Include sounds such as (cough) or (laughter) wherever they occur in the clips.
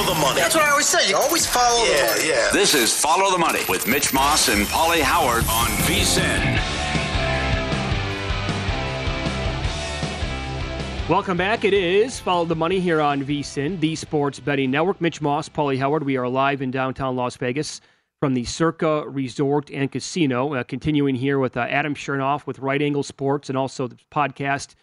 Follow the money. That's what I always say. You always follow the Yeah, money. yeah. This is Follow the Money with Mitch Moss and Pauly Howard on VSIN. Welcome back. It is Follow the Money here on VSIN, the Sports Betting Network. Mitch Moss, Pauly Howard. We are live in downtown Las Vegas from the Circa Resort and Casino. Uh, continuing here with uh, Adam Chernoff with Right Angle Sports, and also the podcast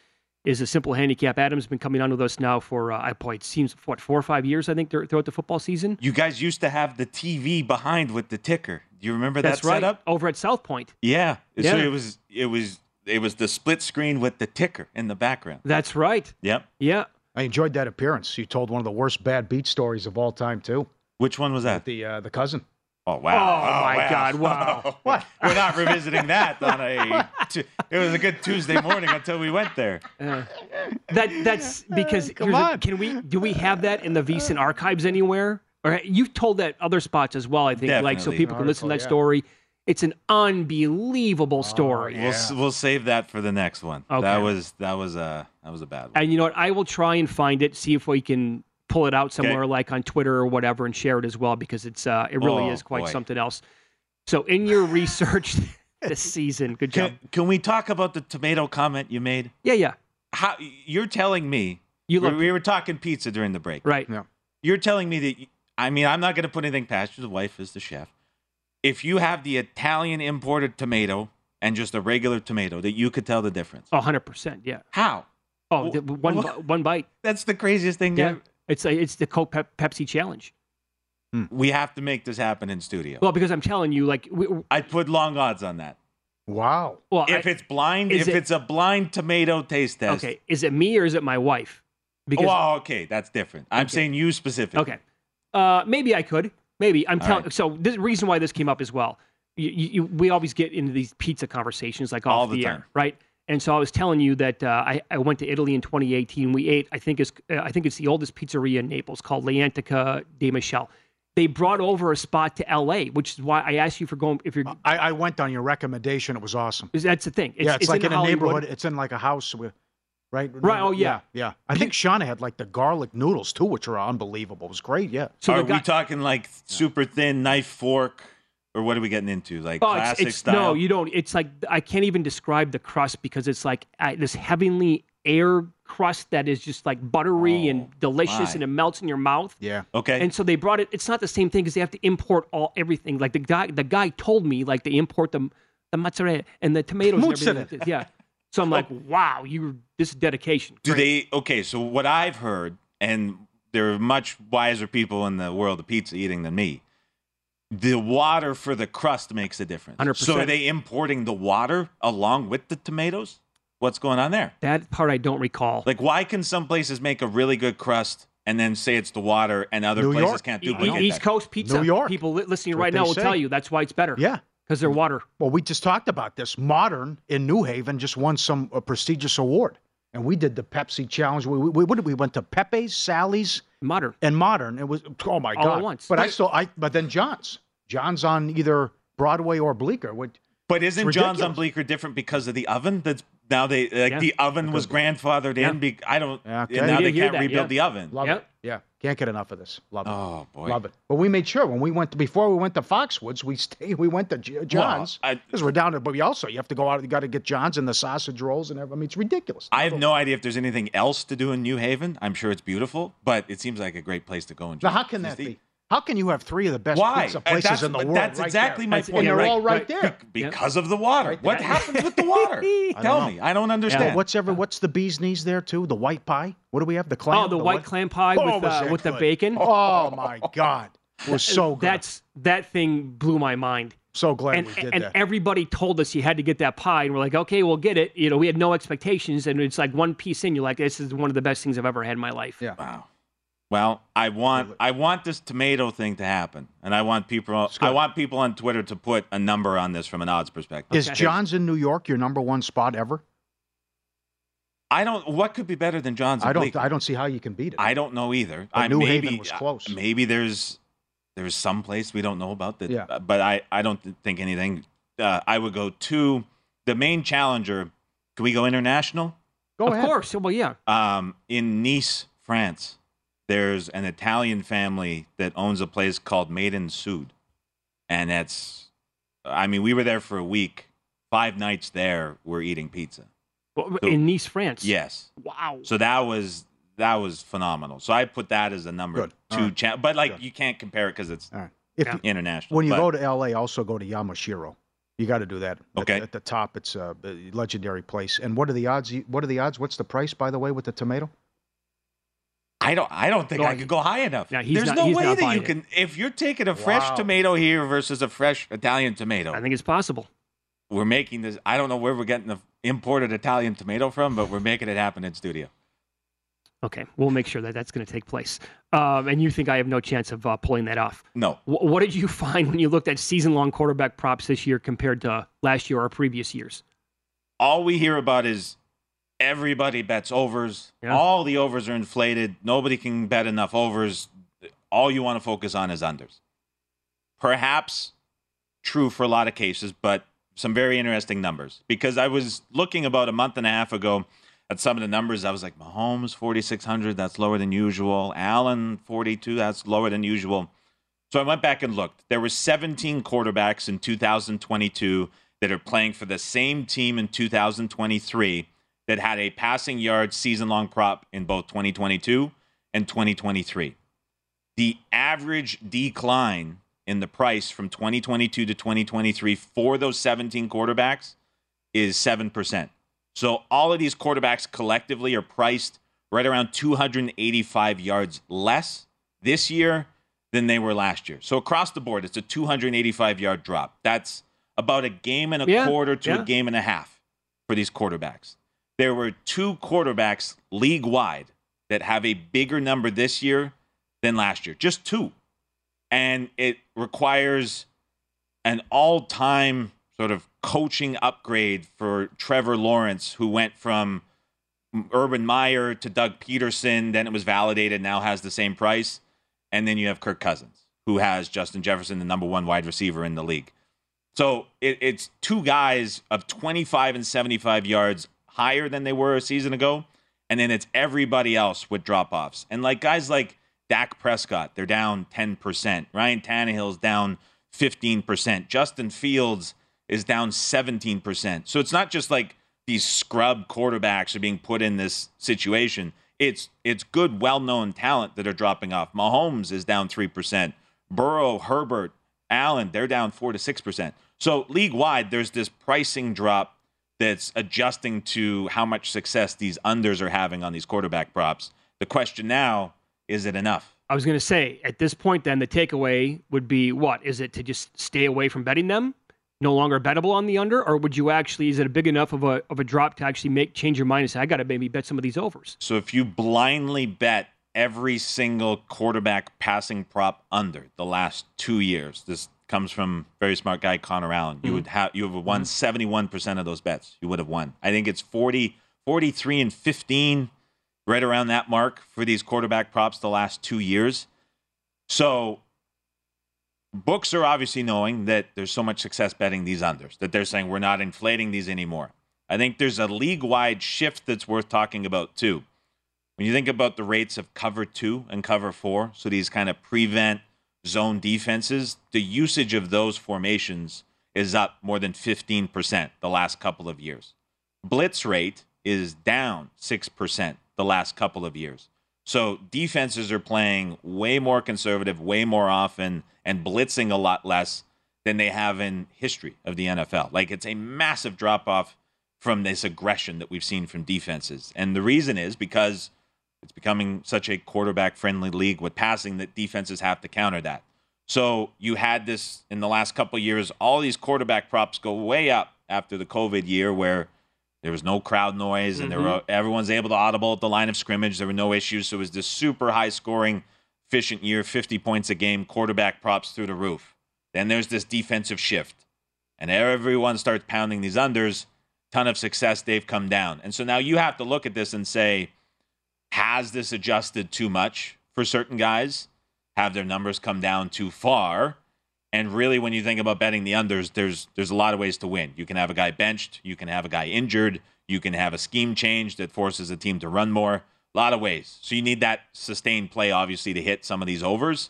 is a Simple Handicap. Adam's been coming on with us now for uh, I boy, it seems what four or five years I think throughout the football season. You guys used to have the TV behind with the ticker. Do you remember That's that right. setup? Over at South Point. Yeah. So it was it was it was the split screen with the ticker in the background. That's right. Yep. Yeah. I enjoyed that appearance. You told one of the worst bad beat stories of all time too. Which one was that? The uh, the cousin. Oh wow! Oh, my God, wow. (laughs) what? We're not revisiting that on a. T- it was a good Tuesday morning until we went there. Uh, that that's (laughs) because Come here's the- on. can we do we have that in the VSIN archives anywhere? Or you've told that other spots as well, I think, like so Definitely. people can listen to that yeah. story. It's an unbelievable story. yeah. We'll we'll save that for the next one. Okay. That was that was a that was a bad one. And you know what? I will try and find it, see if we can pull it out somewhere, like on Twitter or whatever, and share it as well because it's uh, it really Oh, is quite boy. something else. So, in your research (laughs) this season, good job. Can, can we talk about the tomato comment you made? Yeah, yeah. How you're telling me? You we, look we were talking pizza during the break. right. Yeah. You're telling me that. you- I mean, I'm not going to put anything past you. The wife is the chef. If you have the Italian imported tomato and just a regular tomato, that you could tell the difference. Oh, 100%. Yeah. How? Oh, Wh- the- one, wh- bi- one bite. That's the craziest thing. Yeah. ever. It's a, it's the Coke Pep- Pepsi challenge. We have to make this happen in studio. Well, because I'm telling you, like, we, I'd put long odds on that. Wow. well, If I- it's blind, if it- it's a blind tomato taste test. okay, is it me or is it my wife? Because well, okay, that's different. I'm Okay. saying you specifically. okay, uh, maybe I could. Maybe I'm telling. right. So the reason why this came up as well. You, you, you, we always get into these pizza conversations like off All the the, time. air, right? And so I was telling you that uh, I, I went to Italy in 2018. We ate. I think it's uh, I think it's the oldest pizzeria in Naples called L'Antica da Michele. They brought over a spot to LA, which is why I asked you for going. If you're, I, I went on your recommendation. It was awesome. that's the thing. yeah, it's, like in, a Hollywood. neighborhood. It's in like a house with, right? Right, oh, yeah. yeah. I think Shauna had like the garlic noodles too, which are unbelievable. It was great. Yeah. So Are guy, we talking like super thin knife fork, or what are we getting into? Like Oh, it's, classic it's style? no, you don't. It's like I can't even describe the crust because it's like uh, this heavenly air crust that is just like buttery and delicious, my. and it melts in your mouth. Yeah. okay. And so they brought it. It's not the same thing because they have to import all everything. Like the guy, the guy told me like they import the the mozzarella and the tomatoes and everything. Mozzarella. like this. Yeah. So I'm like, (laughs) wow, you this is dedication. Do Great. they? Okay, so what I've heard, and there are much wiser people in the world of pizza eating than me. The water for the crust makes a difference. 100%. So are they importing the water along with the tomatoes? What's going on there? That part I don't recall. Like, why can some places make a really good crust and then say it's the water, and other New places York. can't duplicate East that? Coast pizza. New York. People listening That's right now will say. tell you that's why it's better. Yeah. Because they're water. Well, we just talked about this. Modern in New Haven just won some uh, prestigious award, and we did the Pepsi challenge. We, we, what did we went to Pepe's, Sally's, Modern. and Modern. It was oh my god! All god! at once. But I Right. still I but then John's. John's on either Broadway or Bleecker. What But isn't John's on ridiculous. Bleecker different because of the oven? That's now they like Yeah. the oven was grandfathered Yeah. in. Be, I don't. Yeah, okay. and now they can't that, rebuild yeah. the oven. love Yep. it? Yeah, can't get enough of this. Love it. Oh boy, Love it. But we made sure when we went to, before we went to Foxwoods, we stayed. We went to J- John's I- because we're down there. But we also you have to go out. You got to get John's and the sausage rolls and everything. I mean, it's ridiculous. I have no idea if there's anything else to do in New Haven. I'm sure it's beautiful, but it seems like a great place to go and Now, how can that be? How can you have three of the best Why? pizza places that's- in the but world? that's right exactly there? my That's- point. And they're Right, all right, right. there. because of the water. Right what happens with the water? (laughs) Tell know. me. I don't Well, understand. what's ever? What's the bee's knees there too? The white pie. What do we have? The clam. Pie? Oh, the, white what? clam pie Oh, with uh, with the bacon. Oh my (laughs) god, it was so good. That's that thing blew my mind. so glad And we did and that. everybody told us you had to get that pie, and we're like, okay, we'll get it. You know, we had no expectations, and it's like one piece in. You're like, this is one of the best things I've ever had in my life. Yeah. Wow. Well, I want I want this tomato thing to happen, and I want people I want people on Twitter to put a number on this from an odds perspective. Is John's in New York your number one spot ever? I don't. What could be better than John's? I don't. Bleecker? I don't see how you can beat it. I don't know either. But I, New maybe, Haven was close. Maybe there's there's some place we don't know about that. Yeah. uh, But I I don't think anything. Uh, I would go to the main challenger. Can we go international? Go of ahead. Of course. Well, yeah. Um, in Nice, France, there's an Italian family that owns a place called Maiden Sud, and that's. I mean, we were there for a week. Five nights there, we're eating pizza. Well, So- In Nice, France. Yes. Wow. So that was that was phenomenal. So I put that as a number Good. Two. right. Cha- but like Good. you can't compare it because it's All right. If Yeah. international. when you but go to L.A., also go to Yamashiro. You got to do that. At- Okay. At, the top, it's a a legendary place. And what are the odds? What are the odds? What's the price, by the way, with the tomato? I don't. I don't think No, I could go high enough. Yeah, he's There's not- no way that you buying it. can. If you're taking a fresh Wow. tomato here versus a fresh Italian tomato, I think it's possible. we're making this. I don't know where we're getting the imported Italian tomato from, but we're making it happen in studio. Okay, we'll make sure that that's going to take place. Um, and you think I have no chance of uh, pulling that off? No, Wh- what did you (laughs) find when you looked at season-long quarterback props this year compared to last year or previous years? all we hear about is everybody bets overs. Yeah. All the overs are inflated. Nobody can bet enough overs. All you want to focus on is unders. Perhaps true for a lot of cases, but some very interesting numbers. Because I was looking about a month and a half ago at some of the numbers. I was like, Mahomes, 4,600, that's lower than usual. Allen, 42, that's lower than usual. So I went back and looked. There were 17 quarterbacks in 2022 that are playing for the same team in 2023 that had a passing yard season long prop in both 2022 and 2023. The average decline in the price from 2022 to 2023 for those 17 quarterbacks is 7%. So all of these quarterbacks collectively are priced right around 285 yards less this year than they were last year. So across the board, it's a 285 yard drop. That's about a game and a Yeah, quarter to yeah. a game and a half for these quarterbacks. There were two quarterbacks league wide that have a bigger number this year than last year. Just two. And it requires an all time sort of coaching upgrade for Trevor Lawrence, who went from Urban Meyer to Doug Pederson. Then it was validated, now has the same price. And then you have Kirk Cousins, who has Justin Jefferson, the number one wide receiver in the league. So it, it's two guys of 25 and 75 yards higher than they were a season ago. And then it's everybody else with drop offs. And like guys like Dak Prescott, they're down 10%. Ryan Tannehill's down 15%. Justin Fields is down 17%. So it's not just like these scrub quarterbacks are being put in this situation. It's it's good, well-known talent that are dropping off. Mahomes is down 3%. Burrow, Herbert, Allen, they're down 4 to 6%. So league wide, there's this pricing drop that's adjusting to how much success these unders are having on these quarterback props. The question now is it enough? I was going to say, at this point, then the takeaway would be what? Is it to just stay away from betting them? No longer bettable on the under, or would you actually? Is it a big enough of a of a drop to actually make change your mind and say, I got to maybe bet some of these overs? So if you blindly bet every single quarterback passing prop under the last two years, this comes from very smart guy Connor Allen. You Mhm. would have you have won 71% of those bets. You would have won. I think it's 40 43 and 15 right around that mark for these quarterback props the last 2 years. So books are obviously knowing that there's so much success betting these unders that they're saying we're not inflating these anymore. I think there's a league-wide shift that's worth talking about too. When you think about the rates of cover 2 and cover 4, so these kind of prevent zone defenses, the usage of those formations is up more than 15% the last couple of years. Blitz rate is down 6% the last couple of years. So defenses are playing way more conservative, way more often, and blitzing a lot less than they have in history of the NFL. Like it's a massive drop off from this aggression that we've seen from defenses. And the reason is because it's becoming such a quarterback friendly league with passing that defenses have to counter that. So you had this in the last couple of years, all these quarterback props go way up after the COVID year where there was no crowd noise and there mm-hmm. were, everyone's able to audible at the line of scrimmage. There were no issues. So it was this super high scoring, efficient year, 50 points a game, quarterback props through the roof. Then there's this defensive shift. And everyone starts pounding these unders. Ton of success, they've come down. And so now you have to look at this and say, has this adjusted too much for certain guys? Have their numbers come down too far? And really, when you think about betting the unders, there's there's a lot of ways to win. You can have a guy benched, you can have a guy injured, you can have a scheme change that forces a team to run more. A lot of ways. So you need that sustained play, obviously, to hit some of these overs.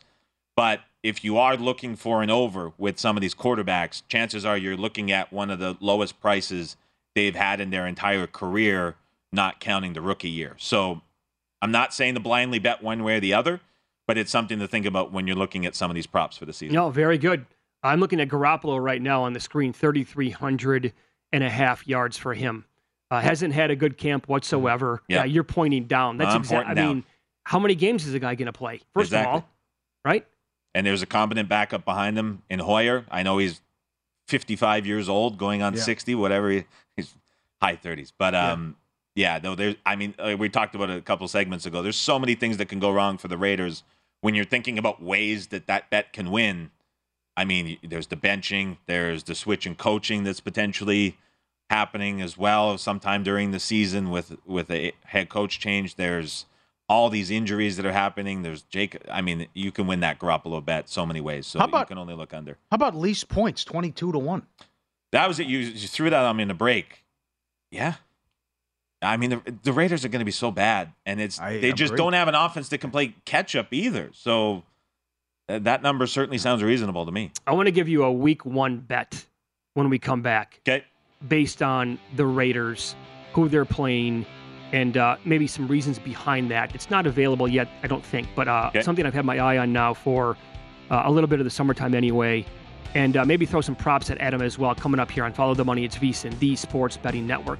But if you are looking for an over with some of these quarterbacks, chances are you're looking at one of the lowest prices they've had in their entire career, not counting the rookie year. So I'm not saying to blindly bet one way or the other, but it's something to think about when you're looking at some of these props for the season. No, very good. I'm looking at Garoppolo right now on the screen, 3,300 and a half yards for him. Uh, hasn't had a good camp whatsoever. Yeah. Uh, you're pointing down. That's I'm exactly. I pointing down. mean, how many games is the guy going to play? First Exactly. of all, right? And there's a competent backup behind him in Hoyer. I know he's 55 years old, going on Yeah. 60, whatever. He, he's high 30s. But um, yeah, no, there's. I mean, uh, we talked about it a couple segments ago. There's so many things that can go wrong for the Raiders when you're thinking about ways that that bet can win. I mean, there's the benching, there's the switch in coaching that's potentially happening as well sometime during the season with with a head coach change. There's all these injuries that are happening. There's Jake. I mean, you can win that Garoppolo bet so many ways. So How you can only look under. How about least points, 22 to 1? That was it. You, you threw that on me in the break. Yeah. I mean, the, the Raiders are going to be so bad, and it's I they just agree. don't have an offense that can play catch up either. So uh, that number certainly sounds reasonable to me. I want to give you a week one bet when we come back Okay. based on the Raiders, who they're playing, and uh, maybe some reasons behind that. It's not available yet, I don't think, but uh, Okay. something I've had my eye on now for uh, a little bit of the summertime anyway. And uh, maybe throw some props at Adam as well coming up here on Follow the Money. It's VSIN, the Sports Betting Network.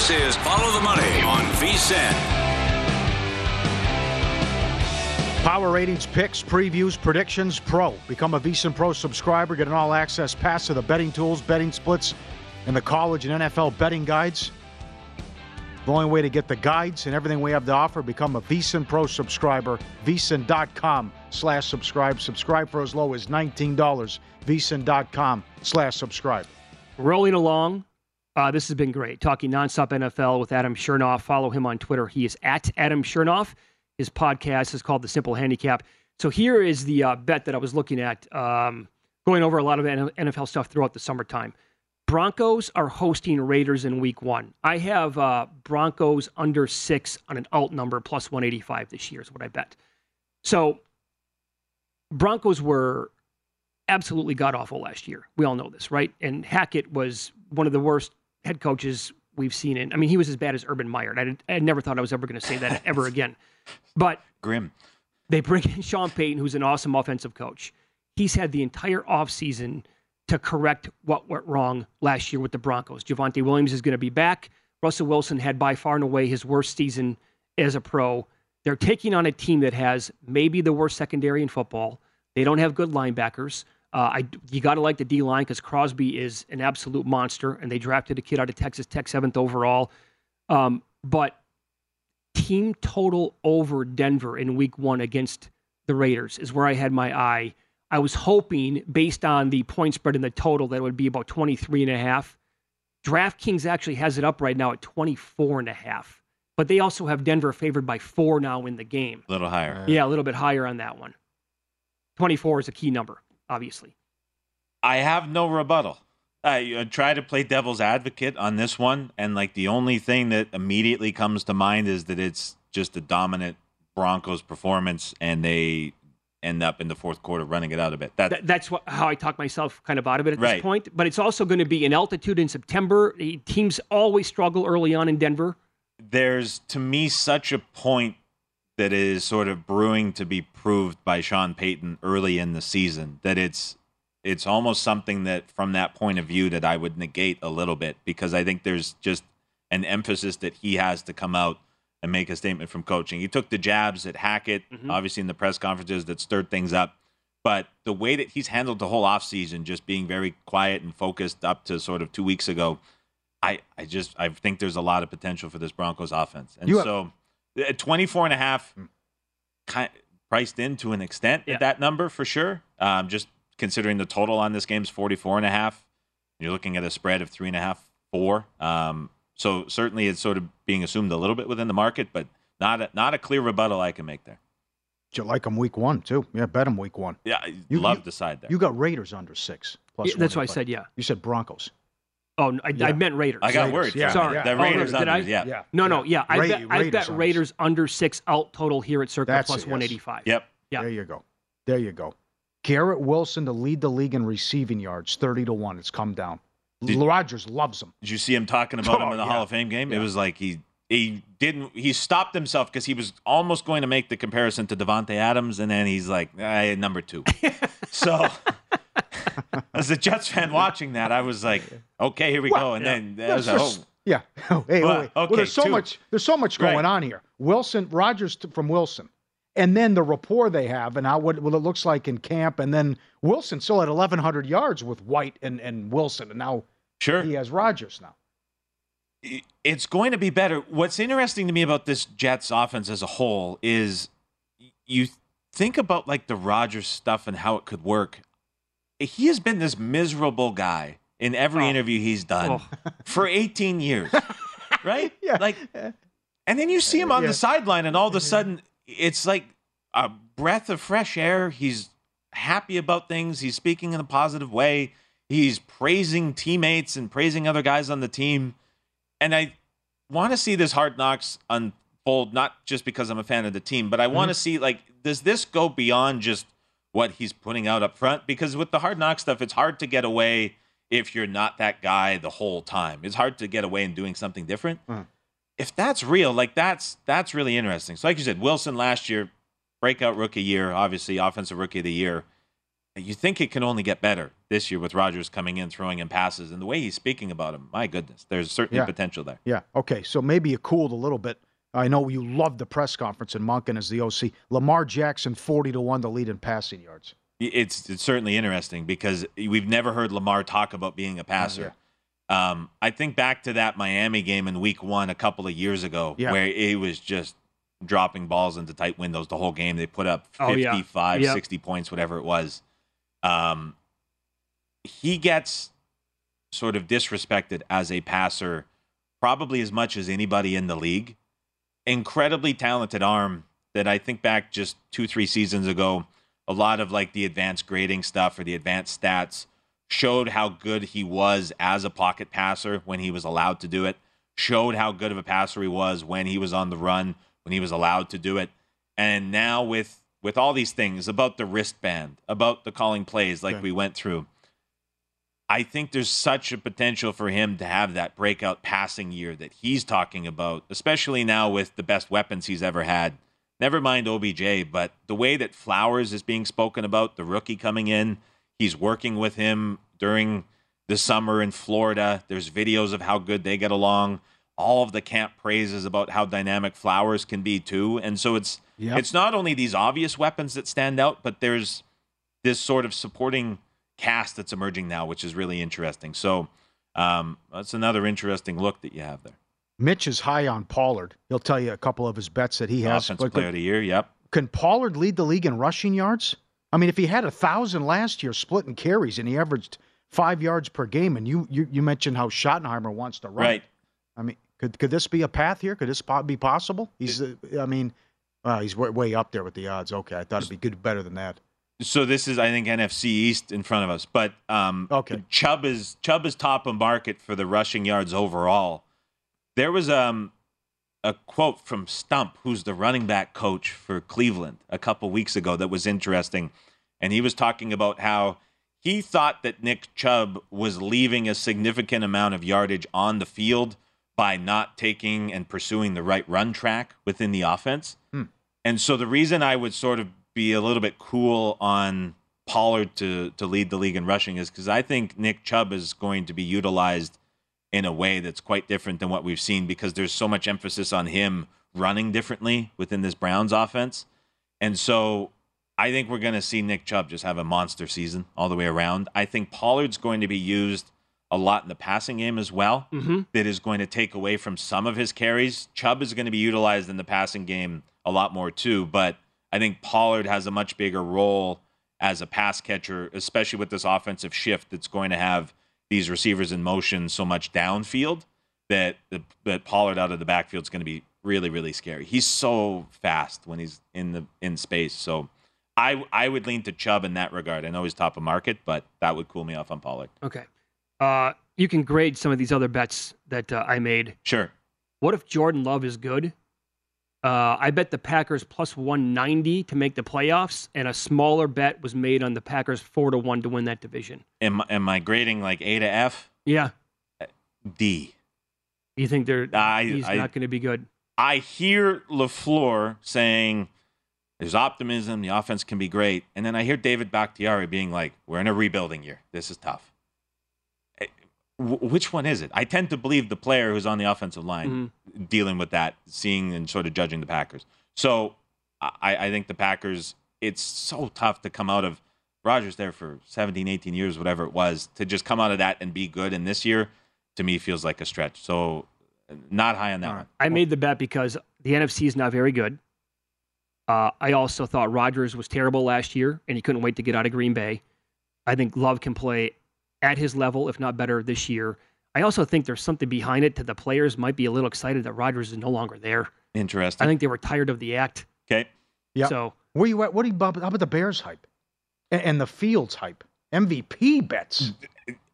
This is Follow the Money on VSIN. Power ratings, picks, previews, predictions, pro. Become a VSiN Pro subscriber. Get an all access pass to the betting tools, betting splits, and the college and NFL betting guides. The only way to get the guides and everything we have to offer, become a VSiN Pro subscriber. VSiN.com slash subscribe. Subscribe for as low as $19. VSiN.com slash subscribe. Rolling along. Uh, this has been great. Talking nonstop NFL with Adam Chernoff. Follow him on Twitter. He is at Adam Chernoff. His podcast is called The Simple Handicap. So here is the uh, bet that I was looking at, um, going over a lot of NFL stuff throughout the summertime. Broncos are hosting Raiders in week one. I have uh, Broncos under six on an alt number plus 185 this year, is what I bet. So Broncos were absolutely god awful last year. We all know this, right? And Hackett was one of the worst head coaches we've seen in. I mean, he was as bad as Urban Meyer. I, I never thought I was ever going to say that ever (laughs) again. But Grim. they bring in Sean Payton, who's an awesome offensive coach. He's had the entire offseason to correct what went wrong last year with the Broncos. Javonte Williams is going to be back. Russell Wilson had by far and away his worst season as a pro. They're taking on a team that has maybe the worst secondary in football. They don't have good linebackers. Uh, I, you got to like the D line because Crosby is an absolute monster, and they drafted a kid out of Texas Tech, seventh overall. Um, but team total over Denver in week one against the Raiders is where I had my eye. I was hoping, based on the point spread and the total, that it would be about 23 and a half. DraftKings actually has it up right now at 24 and a half. But they also have Denver favored by four now in the game. A little higher. Yeah, a little bit higher on that one. 24 is a key number, obviously. I have no rebuttal. I uh, try to play devil's advocate on this one, and like the only thing that immediately comes to mind is that it's just a dominant Broncos performance, and they end up in the fourth quarter running it out a bit. That, Th- that's what, how I talk myself kind of out of it at Right. this point. But it's also going to be in altitude in September. Teams always struggle early on in Denver. there's to me such a point that is sort of brewing to be proved by Sean Payton early in the season that it's it's almost something that from that point of view that I would negate a little bit because I think there's just an emphasis that he has to come out and make a statement from coaching. He took the jabs at Hackett, mm-hmm. obviously in the press conferences that stirred things up. But the way that he's handled the whole offseason, just being very quiet and focused up to sort of two weeks ago, I, I just I think there's a lot of potential for this Broncos offense. And You so at 24 and a half kind priced in to an extent Yeah. at that number for sure. Um, just considering the total on this game is 44 and a half. You're looking at a spread of three and a half, four. Um, so certainly it's sort of being assumed a little bit within the market, but not a, not a clear rebuttal I can make there. You like them week one, too. Yeah, bet them week one. Yeah, I You- love you- the side there. You got Raiders under six. Plus Yeah, that's what I said, yeah. You said Broncos. Oh, I, Yeah. I meant Raiders. I got Raiders, worried. yeah, Sorry. yeah. The Oh, Raiders did under, I? yeah. Yeah. No, no, yeah. I Ra- bet, I Raiders bet under Raiders under six out total here at Circa That's plus it, yes. 185. Yep. Yeah. There you go. There you go. Garrett Wilson to lead the league in receiving yards, 30 to 1. It's come down. Did- Rodgers loves him. Did you see him talking about him Oh, in the yeah. Hall of Fame game? It was like he he didn't he stopped himself because he was almost going to make the comparison to Davante Adams, and then he's like eh, number two. (laughs) so (laughs) as a Jets fan watching that, I was like, okay, here we go, and then that was a, yeah. (laughs) Oh, hey, Well, wait, well, there's so two. much. There's so much going Right. on here. Wilson, Rodgers t- from Wilson, and then the rapport they have, and how what, what it looks like in camp, and then Wilson still at 1,100 yards with White and and Wilson, and now sure. he has Rodgers now. it's going to be better. What's interesting to me about this Jets offense as a whole is you think about like the Rodgers stuff and how it could work. He has been this miserable guy in every oh. interview he's done oh. (laughs) for 18 years, (laughs) right? Yeah. Like, and then you see him uh, on Yeah. the sideline, and all of a sudden, it's like a breath of fresh air. He's happy about things. He's speaking in a positive way. He's praising teammates and praising other guys on the team. And I want to see this hard knocks unfold, not just because I'm a fan of the team, but I want to mm-hmm. see like, does this go beyond just what he's putting out up front? Because with the hard knock stuff, it's hard to get away if you're not that guy the whole time. It's hard to get away and doing something different. Hmm. If that's real, like that's that's really interesting. So, like you said, Wilson last year, breakout rookie year, obviously offensive rookie of the year. You think it can only get better this year with Rodgers coming in, throwing him passes, and the way he's speaking about him. My goodness, there's certainly Yeah. potential there. Yeah. Okay. So maybe you cooled a little bit. I know you love the press conference in Monken as the OC. Lamar Jackson, 40 to 1 to lead in passing yards. It's it's certainly interesting because we've never heard Lamar talk about being a passer. Um, I think back to that Miami game in Week One a couple of years ago, Yeah. where he was just dropping balls into tight windows the whole game. They put up Oh, yeah. 55, Yep. 60 points, whatever it was. Um, he gets sort of disrespected as a passer, probably as much as anybody in the league. Incredibly talented arm that I think back just two, three seasons ago, a lot of like the advanced grading stuff or the advanced stats showed how good he was as a pocket passer when he was allowed to do it, showed how good of a passer he was when he was on the run, when he was allowed to do it. And now with with all these things about the wristband, about the calling plays like we went through, I think there's such a potential for him to have that breakout passing year that he's talking about, especially now with the best weapons he's ever had. Never mind OBJ, but the way that Flowers is being spoken about, the rookie coming in, he's working with him during the summer in Florida. There's videos of how good they get along. All of the camp praises about how dynamic Flowers can be too. And so it's Yep. it's not only these obvious weapons that stand out, but there's this sort of supporting cast that's emerging now, which is really interesting. So um, that's another interesting look that you have there. Mitch is high on Pollard. He'll tell you a couple of his bets that he has. Offensive player of the year. Yep. can Pollard lead the league in rushing yards? I mean, if he had a thousand last year splitting carries and he averaged five yards per game, and you you, you mentioned how Schottenheimer wants to run. Right. I mean, could could this be a path here? Could this be possible? He's, uh, I mean, uh, he's way, way up there with the odds. Okay, I thought it'd be good, better than that. So this is, I think, NFC East in front of us. But um, Okay. Chubb is Chubb is top of market for the rushing yards overall. There was um, a quote from Stump, who's the running back coach for Cleveland, a couple weeks ago that was interesting, and he was talking about how he thought that Nick Chubb was leaving a significant amount of yardage on the field by not taking and pursuing the right run track within the offense. And so the reason I would sort of be a little bit cool on Pollard to to lead the league in rushing is because I think Nick Chubb is going to be utilized in a way that's quite different than what we've seen because there's so much emphasis on him running differently within this Browns offense. And so I think we're going to see Nick Chubb just have a monster season all the way around. I think Pollard's going to be used a lot in the passing game as well. Mm-hmm. That is going to take away from some of his carries. Chubb is going to be utilized in the passing game a lot more too, but I think Pollard has a much bigger role as a pass catcher, especially with this offensive shift that's going to have these receivers in motion so much downfield that that Pollard out of the backfield is going to be really really scary. He's so fast when he's in the in space. So I I would lean to Chubb in that regard. I know he's top of market, but that would cool me off on Pollard. Okay. Uh, you can grade some of these other bets that uh, I made. Sure. What if Jordan Love is good? Uh, I bet the Packers plus 190 to make the playoffs, and a smaller bet was made on the Packers four to one to win that division. Am, am I grading like A to F? Yeah, D. you think they're I- he's I- not going to be good? I hear LaFleur saying there's optimism, the offense can be great. And then I hear David Bakhtiari being like, we're in a rebuilding year. This is tough. Wh- Which one is it? I tend to believe the player who's on the offensive line dealing with that, seeing and sort of judging the Packers. So I, I think the Packers, it's so tough to come out of Rodgers there for 17, 18 years, whatever it was, to just come out of that and be good. And this year, to me, feels like a stretch. So not high on that one. I made the bet because the NFC is not very good. Uh, I also thought Rodgers was terrible last year, and he couldn't wait to get out of Green Bay. I think Love can play at his level, if not better, this year. I also think there's something behind it that the players might be a little excited that Rodgers is no longer there. Interesting. I think they were tired of the act. okay. Yeah. So Where you at? What do you how about the Bears hype and, and the Fields hype? MVP bets.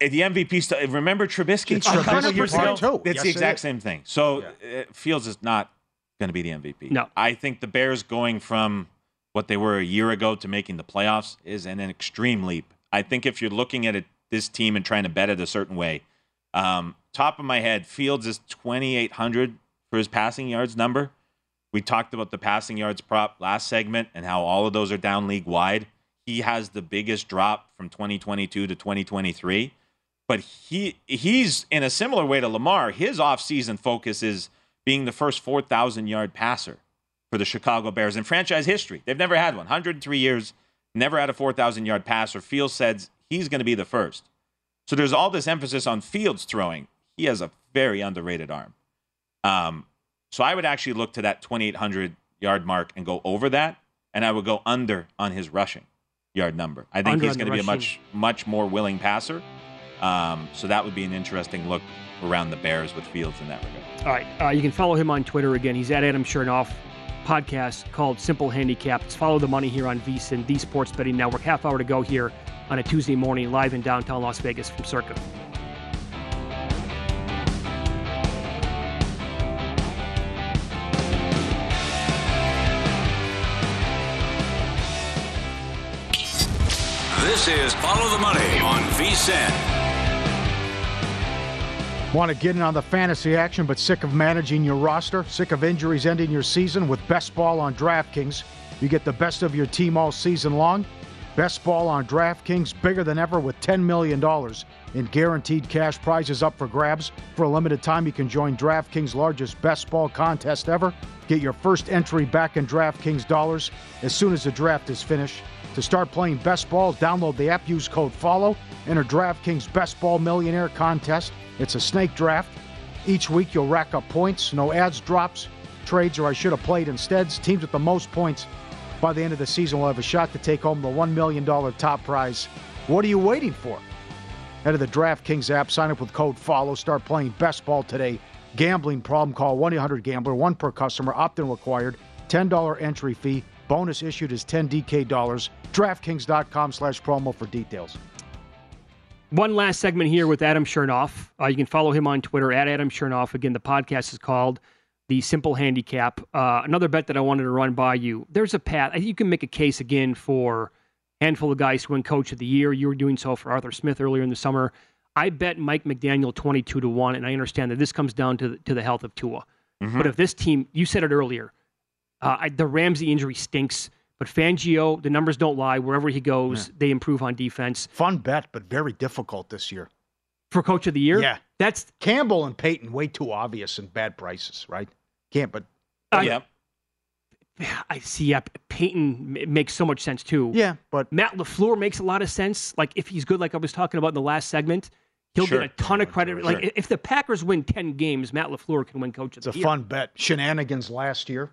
The MVP stuff. Remember Trubisky It's a couple Trubisky years part ago? two. It's Yes, the exact is. same thing. So uh, Fields is not going to be the MVP. No. I think the Bears going from what they were a year ago to making the playoffs is an, an extreme leap. I think if you're looking at it, this team and trying to bet it a certain way, um, top of my head, Fields is 2,800 for his passing yards number. We talked about the passing yards prop last segment and how all of those are down league wide. He has the biggest drop from 2022 to 2023 but he he's in a similar way to Lamar. His offseason focus is being the first 4,000 yard passer for the Chicago Bears in franchise history. They've never had one. 103 years, never had a 4,000 yard passer. Fields says he's going to be the first. So there's all this emphasis on Fields throwing. He has a very underrated arm. Um, so I would actually look to that 2,800 yard mark and go over that, and I would go under on his rushing yard number. I think Under he's going to be a much much more willing passer. Um, so that would be an interesting look around the Bears with Fields in that regard. All right. Uh, you can follow him on Twitter again. He's at Adam Chernoff. Podcast called Simple Handicap. It's Follow the Money here on VSIN, the Sports Betting Network. Half hour to go here on a Tuesday morning, live in downtown Las Vegas from Circa. This is Follow the Money on VSIN. Want to get in on the fantasy action, but sick of managing your roster? Sick of injuries ending your season? With Best Ball on DraftKings, you get the best of your team all season long. Best Ball on DraftKings, bigger than ever with $10 million in guaranteed cash prizes up for grabs. For a limited time, you can join DraftKings' largest Best Ball contest ever. Get your first entry back in DraftKings dollars as soon as the draft is finished. To start playing Best Ball, download the app, use code FOLLOW, enter DraftKings Best Ball Millionaire Contest. It's a snake draft. Each week you'll rack up points, no ads, drops, trades, or I should have played instead. Teams with the most points by the end of the season will have a shot to take home the $1 million top prize. What are you waiting for? Head to the DraftKings app, sign up with code FOLLOW, start playing Best Ball today. Gambling problem, call 1 800 Gambler, one per customer, opt in required, $10 entry fee. Bonus issued is 10 DK dollars. DraftKings.com slash promo for details. One last segment here with Adam Chernoff. Uh, you can follow him on Twitter at Adam Chernoff. Again, the podcast is called The Simple Handicap. Uh, another bet that I wanted to run by you. There's a path. I think you can make a case again for handful of guys to win Coach of the Year. You were doing so for Arthur Smith earlier in the summer. I bet Mike McDaniel 22 to 1, and I understand that this comes down to the, to the health of Tua. But if this team, you said it earlier, uh, I, the Ramsey injury stinks, but Fangio, the numbers don't lie. Wherever he goes, they improve on defense. Fun bet, but very difficult this year. For Coach of the Year? Yeah. That's Campbell and Payton, way too obvious and bad prices, right? Can't, but I- yeah. (sighs) I see. Yeah, Payton makes so much sense too. yeah, but Matt Lafleur makes a lot of sense. Like if he's good, like I was talking about in the last segment, he'll Sure. get a ton of credit. Like Sure. if the Packers win ten games, Matt Lafleur can win Coach of the year. it's a fun bet. Shenanigans last year.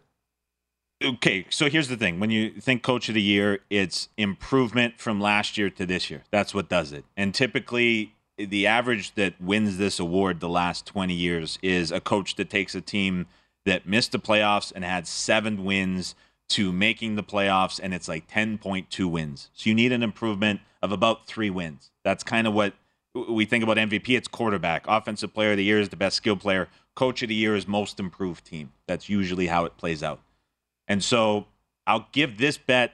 Okay, so here's the thing. When you think coach of the year, it's improvement from last year to this year. That's what does it. And typically the average that wins this award the last 20 years is a coach that takes a team that missed the playoffs and had 7 wins to making the playoffs and it's like 10.2 wins. So you need an improvement of about 3 wins. That's kind of what we think about MVP, it's quarterback. Offensive player of the year is the best skill player. Coach of the year is most improved team. That's usually how it plays out. And so I'll give this bet,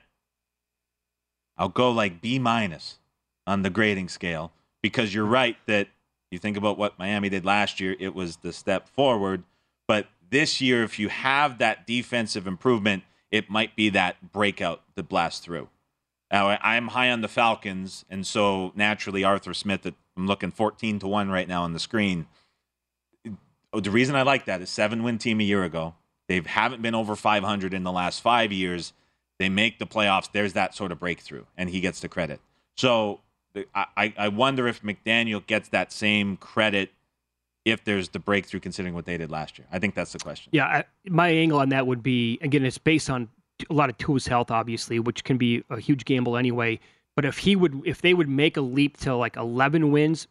I'll go like B minus on the grading scale because you're right that you think about what Miami did last year, it was the step forward. But this year, if you have that defensive improvement, it might be that breakout that blasts through. Now, I'm high on the Falcons, and so naturally, Arthur Smith, I'm looking 14 to 1 right now on the screen. The reason I like that is seven win team a year ago. They haven't been over 500 in the last five years. They make the playoffs. There's that sort of breakthrough, and he gets the credit. So I, I wonder if McDaniel gets that same credit if there's the breakthrough considering what they did last year. I think that's the question. Yeah, I, my angle on that would be again, it's based on a lot of Tua's health, obviously, which can be a huge gamble anyway. But if he would, if they would make a leap to like 11 wins,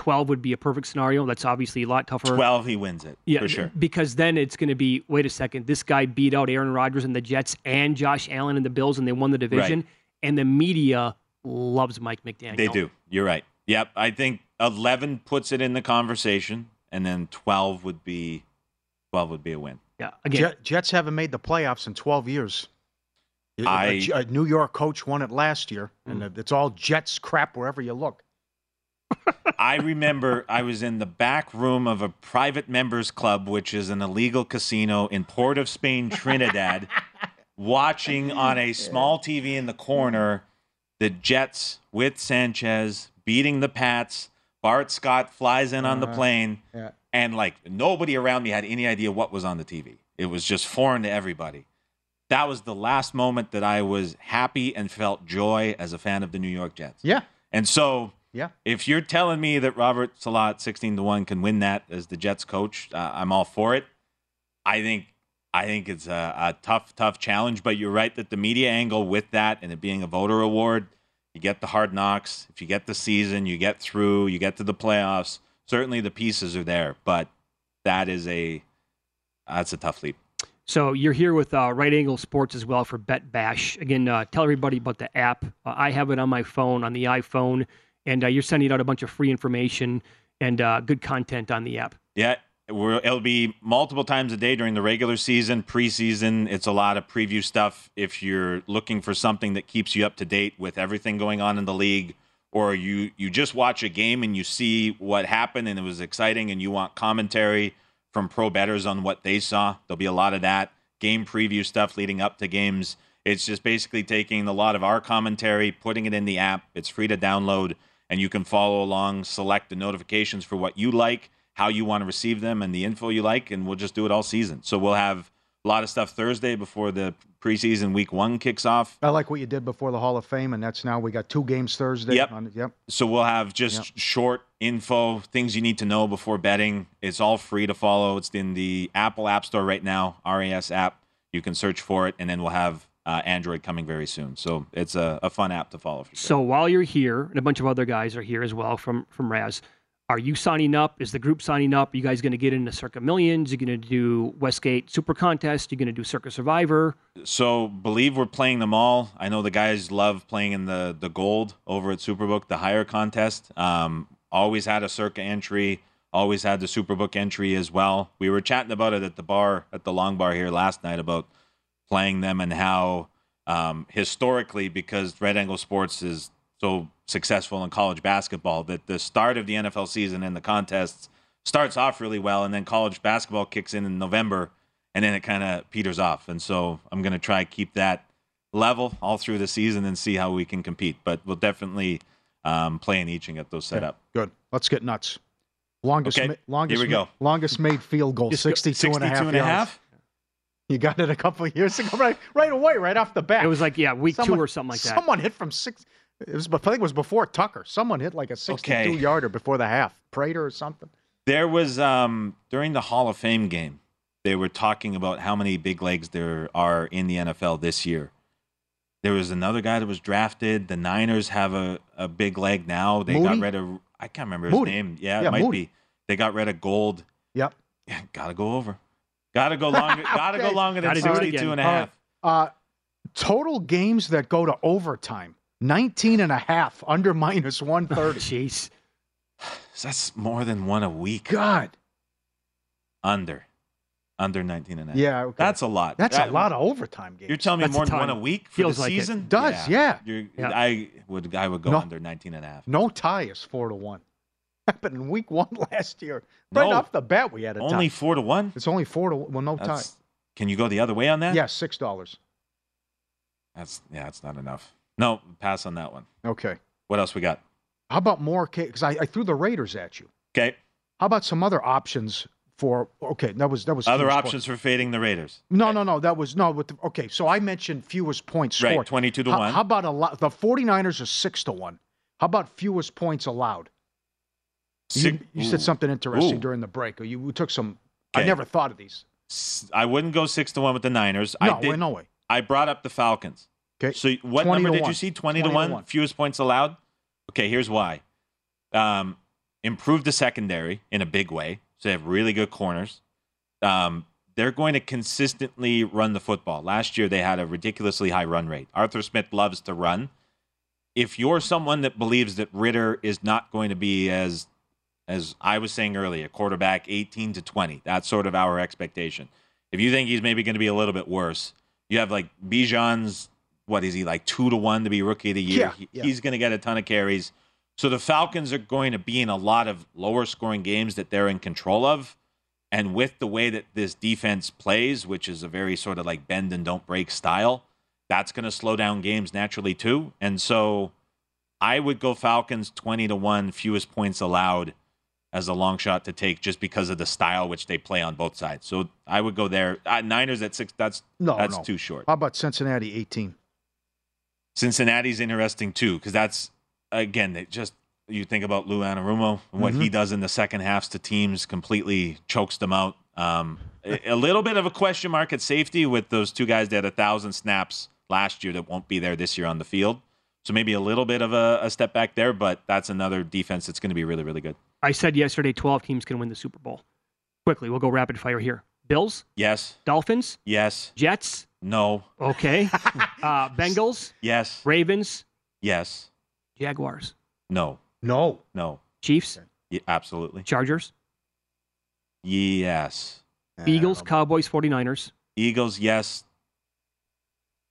12 would be a perfect scenario. That's obviously a lot tougher. 12, he wins it. Yeah, for sure. Because then it's going to be wait a second, this guy beat out Aaron Rodgers and the Jets and Josh Allen and the Bills, and they won the division. Right. And the media loves Mike McDaniel. They do. You're right. Yep. I think 11 puts it in the conversation, and then 12 would be 12 would be a win. Yeah. Again, Jets haven't made the playoffs in 12 years. I, a, a New York coach won it last year, and mm. it's all Jets crap wherever you look. I remember I was in the back room of a private members club, which is an illegal casino in Port of Spain, Trinidad, watching (laughs) on a small TV in the corner the Jets with Sanchez beating the Pats. Bart Scott flies in on the uh-huh. plane, yeah. and like nobody around me had any idea what was on the TV. It was just foreign to everybody. That was the last moment that I was happy and felt joy as a fan of the New York Jets. Yeah. And so, yeah, if you're telling me that Robert Saleh, sixteen to one, can win that as the Jets coach, uh, I'm all for it. I think I think it's a, a, tough, tough challenge. But you're right that the media angle with that and it being a voter award, you get the hard knocks. If you get the season, you get through, you get to the playoffs. Certainly the pieces are there, but that is a that's a tough leap. So you're here with uh, Right Angle Sports as well for Bet Bash. Again, uh, tell everybody about the app. Uh, I have it on my phone, on the iPhone, and uh, you're sending out a bunch of free information and uh, good content on the app. Yeah, it'll be multiple times a day during the regular season, preseason. It's a lot of preview stuff. If you're looking for something that keeps you up to date with everything going on in the league, or you you just watch a game and you see what happened and it was exciting, and you want commentary from pro betters on what they saw, there'll be a lot of that game preview stuff leading up to games. It's just basically taking a lot of our commentary, putting it in the app. It's free to download, and you can follow along, select the notifications for what you like how you want to receive them and the info you like, and we'll just do it all season. So we'll have a lot of stuff Thursday before the preseason week one kicks off. I like what you did before the Hall of Fame, and that's now we got two games Thursday. Yep. On, yep. So we'll have just yep. short info, things you need to know before betting. It's all free to follow. It's in the Apple App Store right now, RAS app. You can search for it, and then we'll have uh, Android coming very soon. So it's a, a fun app to follow. Sure. So while you're here, and a bunch of other guys are here as well from from Raz are you signing up? Is the group signing up? Are you guys going to get into Circa Millions? You're going to do Westgate Super Contest? You're going to do Circa Survivor? So believe we're playing them all. I know the guys love playing in the the gold over at Superbook, the higher contest. Um, always had a Circa entry. Always had the Superbook entry as well. We were chatting about it at the bar at the Long Bar here last night about playing them and how um, historically, because Right Angle Sports is so successful in college basketball that the start of the NFL season and the contests starts off really well, and then college basketball kicks in in November, and then it kind of peters off. And so I'm going to try keep that level all through the season and see how we can compete. But we'll definitely um, play in each and get those set okay. up. Good. Let's get nuts. Longest, okay. ma- longest, Here we go. Ma- longest made field goal, 62, 62 and a half. And a half? You got it a couple of years ago, right? Right away, right off the bat. It was like yeah, week someone, two or something like that. Someone hit from six. It was, I think it was before Tucker. Someone hit like a 62 okay. yarder before the half. Prater or something. There was um, during the Hall of Fame game. They were talking about how many big legs there are in the NFL this year. There was another guy that was drafted. The Niners have a, a big leg now. They Moody? got rid of I can't remember his Moody. name. Yeah, yeah it might Moody. be. They got rid of Gould. Yep. Yeah, gotta go over. Gotta go longer. (laughs) gotta go longer than 62 and a half. Uh, uh, total games that go to overtime. 19 and a half under minus 130. Jeez. (sighs) That's more than one a week. God. Under. Under 19 and a half. Yeah, okay. That's a lot. That's That- a lot of overtime games. You're telling me That's more than one a week for Feels the like it. season? Does, yeah. You're- Yeah. I would I would go No. under 19 and a half. No tie is four to one. Happened in week one (laughs) last year. Right No. off the bat, we had a Only tie. 4 to 1? It's only four to well, no That's- Can you go the other way on that? tie. Yes, six dollars. That's yeah, that's not enough. No, pass on that one. Okay. What else we got? How about more? Because I, I threw the Raiders at you. Okay. How about some other options for? Okay, that was that was Other options for fading the Raiders. points. No, no, no. That was no. With the, okay, so I mentioned fewest points Right, scored. 22 to how, 1. How about a lot? The 49ers are six to one. How about fewest points allowed? You, Six- you said something interesting Ooh. during the break. Or you took some. I never thought of these. I wouldn't go 6 to 1 with the Niners. No, I did, no way. I brought up the Falcons. Okay. So what number did you see? 20, 20 to to 1? Fewest points allowed? Okay, here's why. Um, improve the secondary in a big way. So they have really good corners. Um, they're going to consistently run the football. Last year, they had a ridiculously high run rate. Arthur Smith loves to run. If you're someone that believes that Ridder is not going to be as, as I was saying earlier, quarterback 18 to 20, that's sort of our expectation. If you think he's maybe going to be a little bit worse, you have like Bijan's what is he like two to one to be rookie of the year? Yeah, He- yeah. He's going to get a ton of carries. So the Falcons are going to be in a lot of lower scoring games that they're in control of. And with the way that this defense plays, which is a very sort of like bend and don't break style, that's going to slow down games naturally too. And so I would go Falcons 20 to 1, fewest points allowed as a long shot to take just because of the style which they play on both sides. So I would go there. Uh, Niners at 6 that's No, that's no. too short. How about Cincinnati 18? Cincinnati's interesting too because that's again it just you think about Lou Anarumo and what he Mm-hmm. does in the second halves to teams completely chokes them out. Um, a, a little bit of a question mark at safety with those two guys that had a thousand snaps last year that won't be there this year on the field. So maybe a little bit of a, a step back there, but that's another defense that's going to be really really good. I said yesterday 12 teams can win the Super Bowl. Quickly, we'll go rapid fire here. Bills, Yes, Dolphins, yes, Jets, no, okay. (laughs) uh, Bengals, yes, Ravens, yes, Jaguars, no, No. no, Chiefs, yeah, absolutely, Chargers, yes. Eagles, Cowboys, 49ers. Eagles, yes.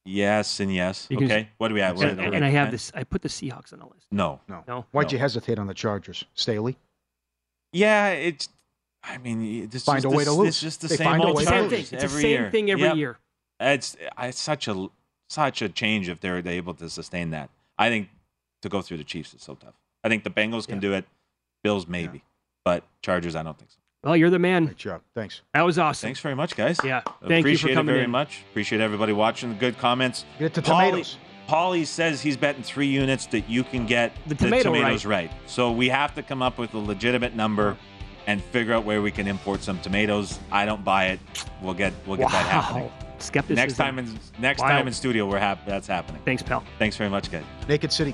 Yes and yes. You can- okay. What do we have? What And, and I have this, I put the Seahawks on the list. No. No. No. Why'd No. you hesitate on the Chargers? Staley? Yeah, it's. I mean, it's Find just a the, way to It's lose. just the They same find a old way to Same lose. thing. Chargers It's the every same year. thing every Yep. year. It's it's such a such a change if they're able to sustain that. I think to go through the Chiefs is so tough. I think the Bengals can Yeah. do it. Bills maybe, but Chargers I don't think so. Well, you're the man. Great job. Thanks. That was awesome. Thanks very much, guys. Yeah. Thank you for coming it very in. much. Appreciate everybody watching. the Good comments. Get to Pauly- tomatoes. Pauly says he's betting three units that you can get The tomato tomatoes right. So we have to come up with a legitimate number and figure out where we can import some tomatoes. I don't buy it. We'll get we'll get that happening. Wow. Skepticism. Next time in next Wild. time in studio, we're hap- that's happening. Thanks, pal. Thanks very much, guys. Naked City.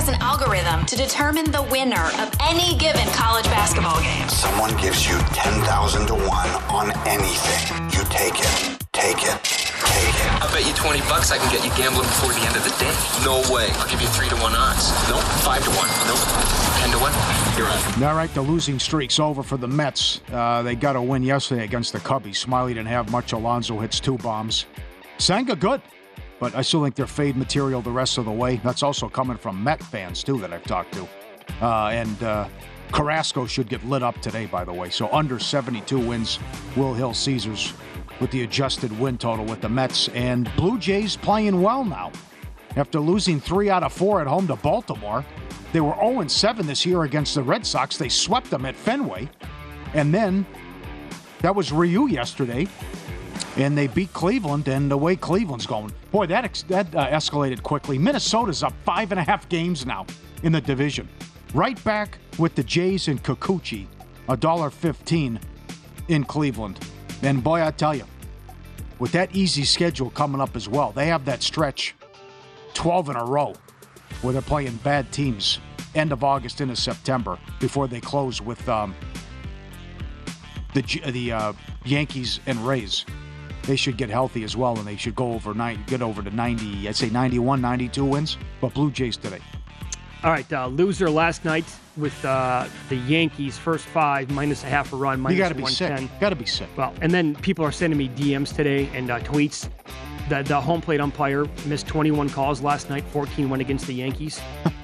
Has an algorithm to determine the winner of any given college basketball game. Someone gives you 10,000 to 1 on anything. You take it. Take it. Take it. I bet you 20 bucks I can get you gambling before the end of the day. No way. I'll give you 3 to 1 odds. Nope. 5 to 1. Nope. 10 to 1. You're on. All right, the losing streak's over for the Mets. Uh, they got a win yesterday against the Cubbies. Smyly didn't have much. Alonso hits two bombs. Senga good, but I still think they're fade material the rest of the way. That's also coming from Met fans too that I've talked to. Uh, and uh, Carrasco should get lit up today, by the way. So under 72 wins, Will Hill Caesars with the adjusted win total with the Mets and Blue Jays playing well now. After losing three out of four at home to Baltimore, they were 0 7 this year against the Red Sox. They swept them at Fenway. And then that was Ryu yesterday. And they beat Cleveland, and the way Cleveland's going, boy, that ex- that uh, escalated quickly. Minnesota's up five and a half games now in the division, right back with the Jays and Kikuchi, a dollar fifteen in Cleveland. And boy, I tell you, with that easy schedule coming up as well, they have that stretch, twelve in a row, where they're playing bad teams. End of August into September before they close with um, the the uh, Yankees and Rays. They should get healthy as well, and they should go over 90, get over to 90. I'd say 91, 92 wins. But Blue Jays today. All right, uh, loser last night with uh, the Yankees, first five, minus a half a run, minus you got to be sick. Got to be sick. Well, and then people are sending me DMs today and uh, tweets. The, the home plate umpire missed 21 calls last night, 14 went against the Yankees. (laughs)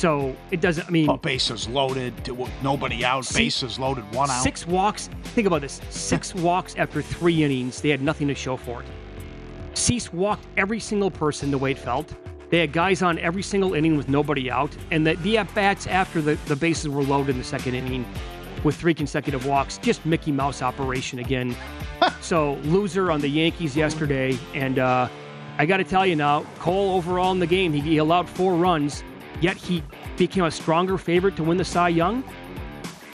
so it doesn't, I mean, Oh, bases loaded, nobody out. Bases loaded, one out. six walks. Think about this six (laughs) walks after three innings. They had nothing to show for it. Cease walked every single person the way it felt. They had guys on every single inning with nobody out. And the, the at bats after the, the bases were loaded in the second inning with three consecutive walks, just Mickey Mouse operation again. (laughs) so, loser on the Yankees yesterday. And uh, I got to tell you now, Cole overall in the game, he, he allowed four runs, yet he became a stronger favorite to win the Cy Young.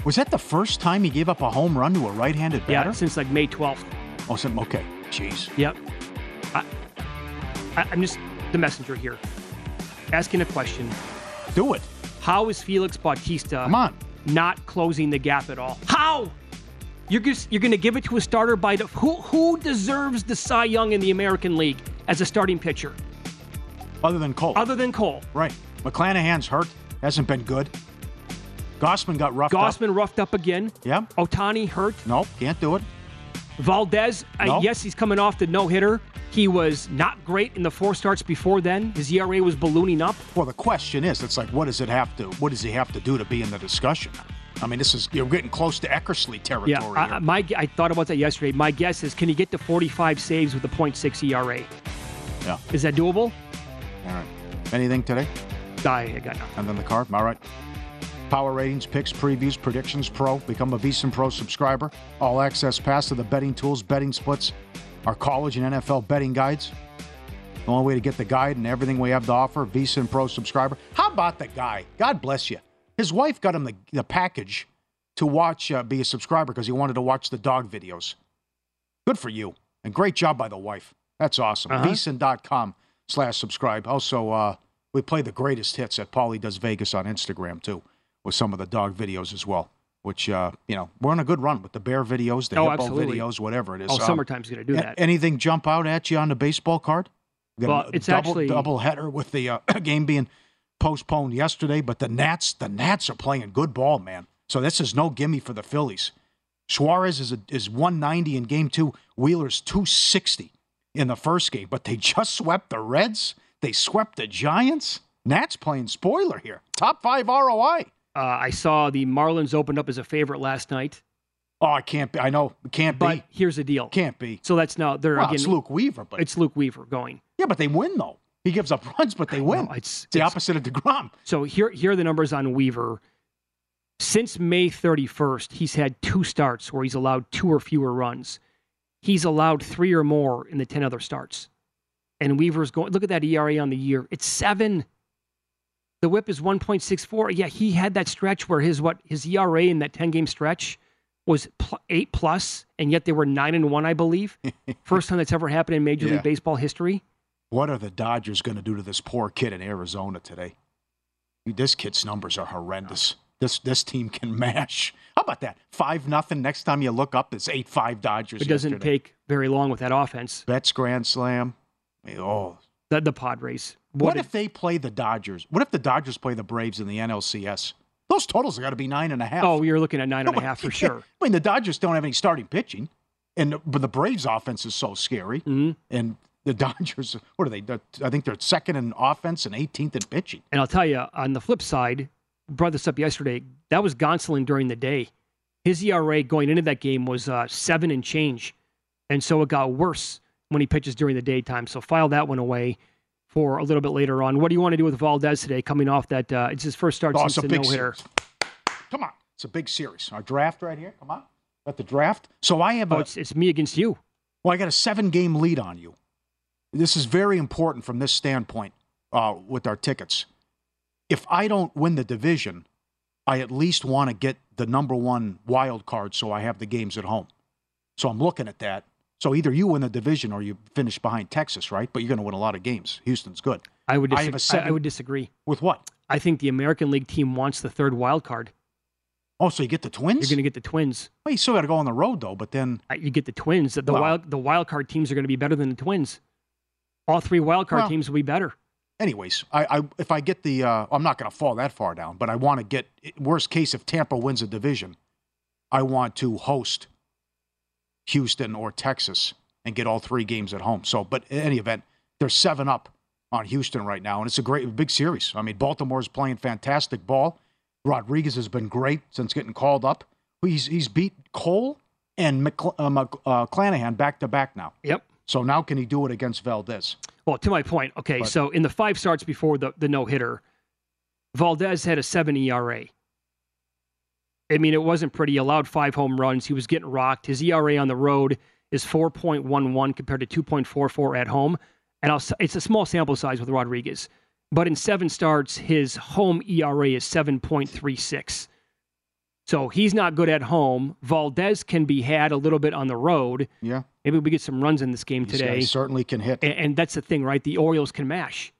Was that the first time he gave up a home run to a right-handed batter? Yeah, since like May 12th. Oh, some, okay. Jeez. Yep. I, I, I'm just the messenger here, asking a question. Do it. How is Felix Bautista Come on. not closing the gap at all? How? You're just, you're going to give it to a starter by the who who deserves the Cy Young in the American League as a starting pitcher Other than Cole. other than Cole? right. McClanahan's hurt. Hasn't been good. Gausman got roughed up. Gausman roughed up again. Yeah. Ohtani hurt. Nope. Can't do it. Valdez, No. uh, yes, he's coming off the no hitter. He was not great in the four starts before then. His ERA was ballooning up. Well, the question is, it's like, what does it have to? What does he have to do to be in the discussion? I mean, this is you're getting close to Eckersley territory. Yeah, I, I- my I thought about that yesterday. My guess is, can he get to 45 saves with a .6 ERA? yeah. Is that doable? All right. Anything today? I, I got nothing. And then the card. All right. Power ratings, picks, previews, predictions, pro. Become a VSiN Pro subscriber. All access pass to the betting tools, betting splits, our college and NFL betting guides. The only way to get the guide and everything we have to offer, VSiN Pro subscriber. How about the guy? God bless you. His wife got him the, the package to watch, uh, be a subscriber because he wanted to watch the dog videos. Good for you. And great job by the wife. That's awesome. Uh-huh. VSiN.com slash subscribe. Also, uh, we play the greatest hits at Pauly Does Vegas on Instagram, too, with some of the dog videos as well. Which, uh, you know, we're on a good run with the bear videos, the Oh, hippo absolutely. videos, whatever it is. Oh, Um, summertime's to do that. Anything jump out at you on the baseball card? Well, it's double, actually- double header with the uh, (clears throat) game being postponed yesterday, but the Nats, the Nats are playing good ball, man. So this is no gimme for the Phillies. Suarez is a, is 190 in game two. Wheeler's 260 in the first game, but they just swept the Reds. They swept the Giants. Nats playing spoiler here. Top five ROI. Uh, I saw the Marlins opened up as a favorite last night. Oh, I can't be. I know it can't But be. here's the deal. Can't be. So that's now they're Well, again. it's Luke Weaver, but It's Luke Weaver going. yeah, but they win though. He gives up runs, but they win. No, it's, it's the it's- opposite of Degrom. So here, here are the numbers on Weaver. Since May 31st, he's had two starts where he's allowed two or fewer runs. He's allowed three or more in the 10 other starts. And Weaver's going, look at that ERA on the year. It's seven. The whip is 1.64. Yeah, he had that stretch where his what his ERA in that 10 game stretch was pl- eight plus, and yet they were nine and one, I believe. (laughs) First time that's ever happened in Major Yeah. League Baseball history. What are the Dodgers going to do to this poor kid in Arizona today? This kid's numbers are horrendous. This this team can mash. How about that? Five nothing. Next time you look up, it's eight five Dodgers. It doesn't yesterday. take very long with that offense. Betts grand slam. Oh, The, the Padres. what, a- if they play the Dodgers? What if the Dodgers play the Braves in the NLCS? Those totals have got to be nine and a half. Oh, you're looking at nine and a half for (laughs) sure. I mean, the Dodgers don't have any starting pitching, and but the Braves' offense is so scary, hmm and the (laughs) Dodgers. What are they? I think they're second in offense and 18th in pitching. And I'll tell you, on the flip side, brought this up yesterday. That was Gonsolin during the day. His ERA going into that game was uh, seven and change, and so it got worse when he pitches during the daytime. So file that one away for a little bit later on. What do you want to do with Valdez today? Coming off that, uh, it's his first start Oh, since the no hitter. Come on, it's a big series. Our draft right here. Come on, at the draft. So I have Oh, a it's it's me against you. well, I got a seven game lead on you. This is very important from this standpoint uh, with our tickets. If I don't win the division, I at least want to get the number one wild card so I have the games at home. So I'm looking at that. So either you win the division or you finish behind Texas, right? But you're going to win a lot of games. Houston's good. I would I have a disagree. I, I would disagree. With what? I think the American League team wants the third wild card. Oh, so you get the Twins? You're going to get the Twins. well, you still got to go on the road though. But then Uh, You get the Twins. The Well- wild the wild card teams are going to be better than the Twins. All three wild card Well- teams will be better. anyways, I, I if I get the, uh, I'm not going to fall that far down, but I want to get worst case if Tampa wins a division, I want to host Houston or Texas and get all three games at home. So, but in any event, they're seven up on Houston right now, and it's a great big series. I mean, Baltimore's playing fantastic ball. Rodriguez has been great since getting called up. He's he's beat Cole and McCl- uh, uh, Clanahan back to back now. Yep. So now can he do it against Valdez? Well, to my point, okay, But- so in the five starts before the, the no hitter, Valdez had a seven ERA. I mean, it wasn't pretty. He allowed five home runs. He was getting rocked. His ERA on the road is 4.11 compared to 2.44 at home. And I'll, it's a small sample size with Rodriguez. But in seven starts, his home ERA is 7.36. So he's not good at home. Valdez can be had a little bit on the road. Yeah, Maybe we get some runs in this game These today. certainly can hit. And, and that's the thing, right? The Orioles can mash.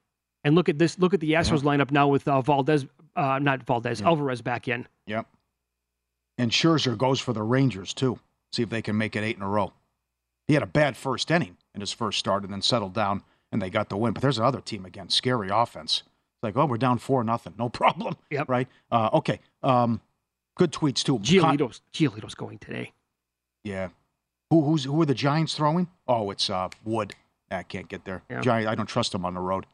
And look at this. Look at the Astros lineup now with uh, Valdez, uh, not Valdez, Alvarez back in. Yep. And Scherzer goes for the Rangers too. See if they can make it eight in a row. He had a bad first inning in his first start and then settled down and they got the win. But there's another team again, scary offense. It's like, oh, we're down four nothing, no (laughs) problem. Yep. Right. Uh, okay. Um, good tweets too. Giolito's, Giolito's going today. yeah. Who who's who are the Giants throwing? Oh, it's uh, Wood. I can't get there. Yeah. Giant. I don't trust him on the road.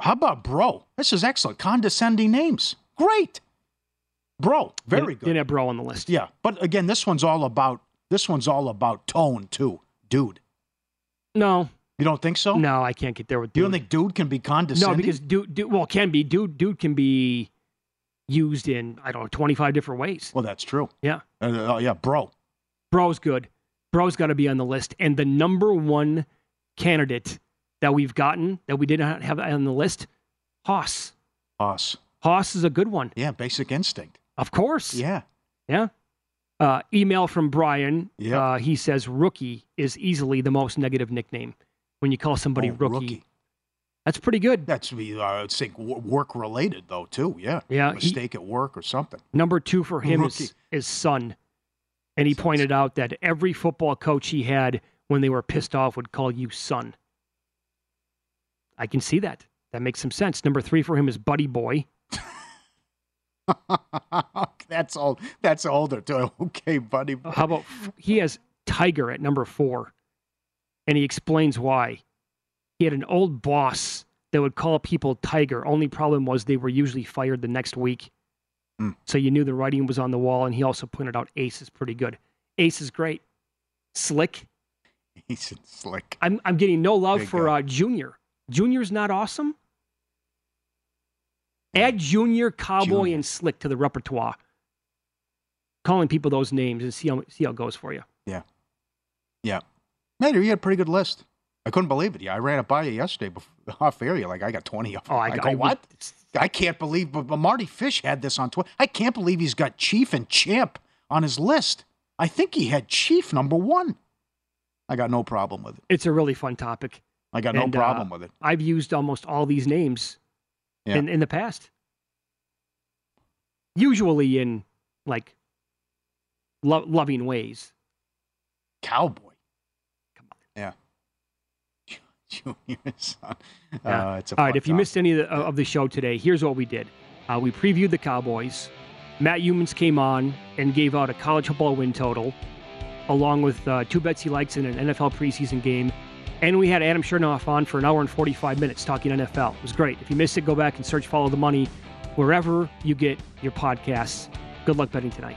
How about Bro? This is excellent. Condescending names. Great. Bro, very good. Didn't have Bro on the list. Yeah, but again, this one's all about this one's all about tone too, dude. No, You don't think so? no, I can't get there with. You don't think dude can be condescending? No, because dude, dude, well, can be dude. Dude can be used in I don't know twenty five different ways. well, that's true. Yeah, Uh, oh yeah, bro. Bro's good. Bro's got to be on the list. And the number one candidate that we've gotten that we did not have on the list, Haas. Boss. Haas is a good one, Yeah, basic instinct. Of course. Yeah. Yeah. Uh, email from Brian. Yep. Uh, he says rookie is easily the most negative nickname when you call somebody Oh, rookie. That's pretty good. That's uh, I would think work related though too. Yeah. Yeah, he- Mistake at work or something. Number two for him Rookie. is, is son. And he pointed out that every football coach he had when they were pissed off would call you son. I can see that. That makes some sense. Number three for him is buddy boy. (laughs) that's old. That's older too. (laughs) Okay, buddy. How about he has Tiger at number four, and he explains why. He had an old boss that would call people Tiger. Only problem was they were usually fired the next week. Mm. So you knew the writing was on the wall, and he also pointed out Ace is pretty good. Ace is great. Slick. He's slick. I'm I'm getting no love Big for guy. uh, Junior. Junior's not awesome. Add Junior, Cowboy, Junior. and Slick to the repertoire. Calling people those names and see how see how it goes for you. Yeah. Yeah. Man, you had a pretty good list. I couldn't believe it. Yeah, I ran it by you yesterday before (laughs) off area. Like, I got 20 of them. Oh, I, I go, I- what? I can't believe, but, but Marty Fish had this on Twitter. I can't believe he's got Chief and Champ on his list. I think he had Chief number one. I got no problem with it. It's a really fun topic. I got And, no uh, problem with it. I've used almost all these names Yeah. in, in the past. Usually in like lo- loving ways. Cowboy. Come on. Yeah. (laughs) Junior son. Yeah. Uh, it's a All right, if you missed any of the, of the show today, here's what we did. Uh, we previewed the Cowboys. Matt Youmans came on and gave out a college football win total, along with uh, two bets he likes in an NFL preseason game. And we had Adam Chernoff on for an hour and 45 minutes talking NFL. It was great. If you missed it, go back and search Follow the Money wherever you get your podcasts. Good luck betting tonight.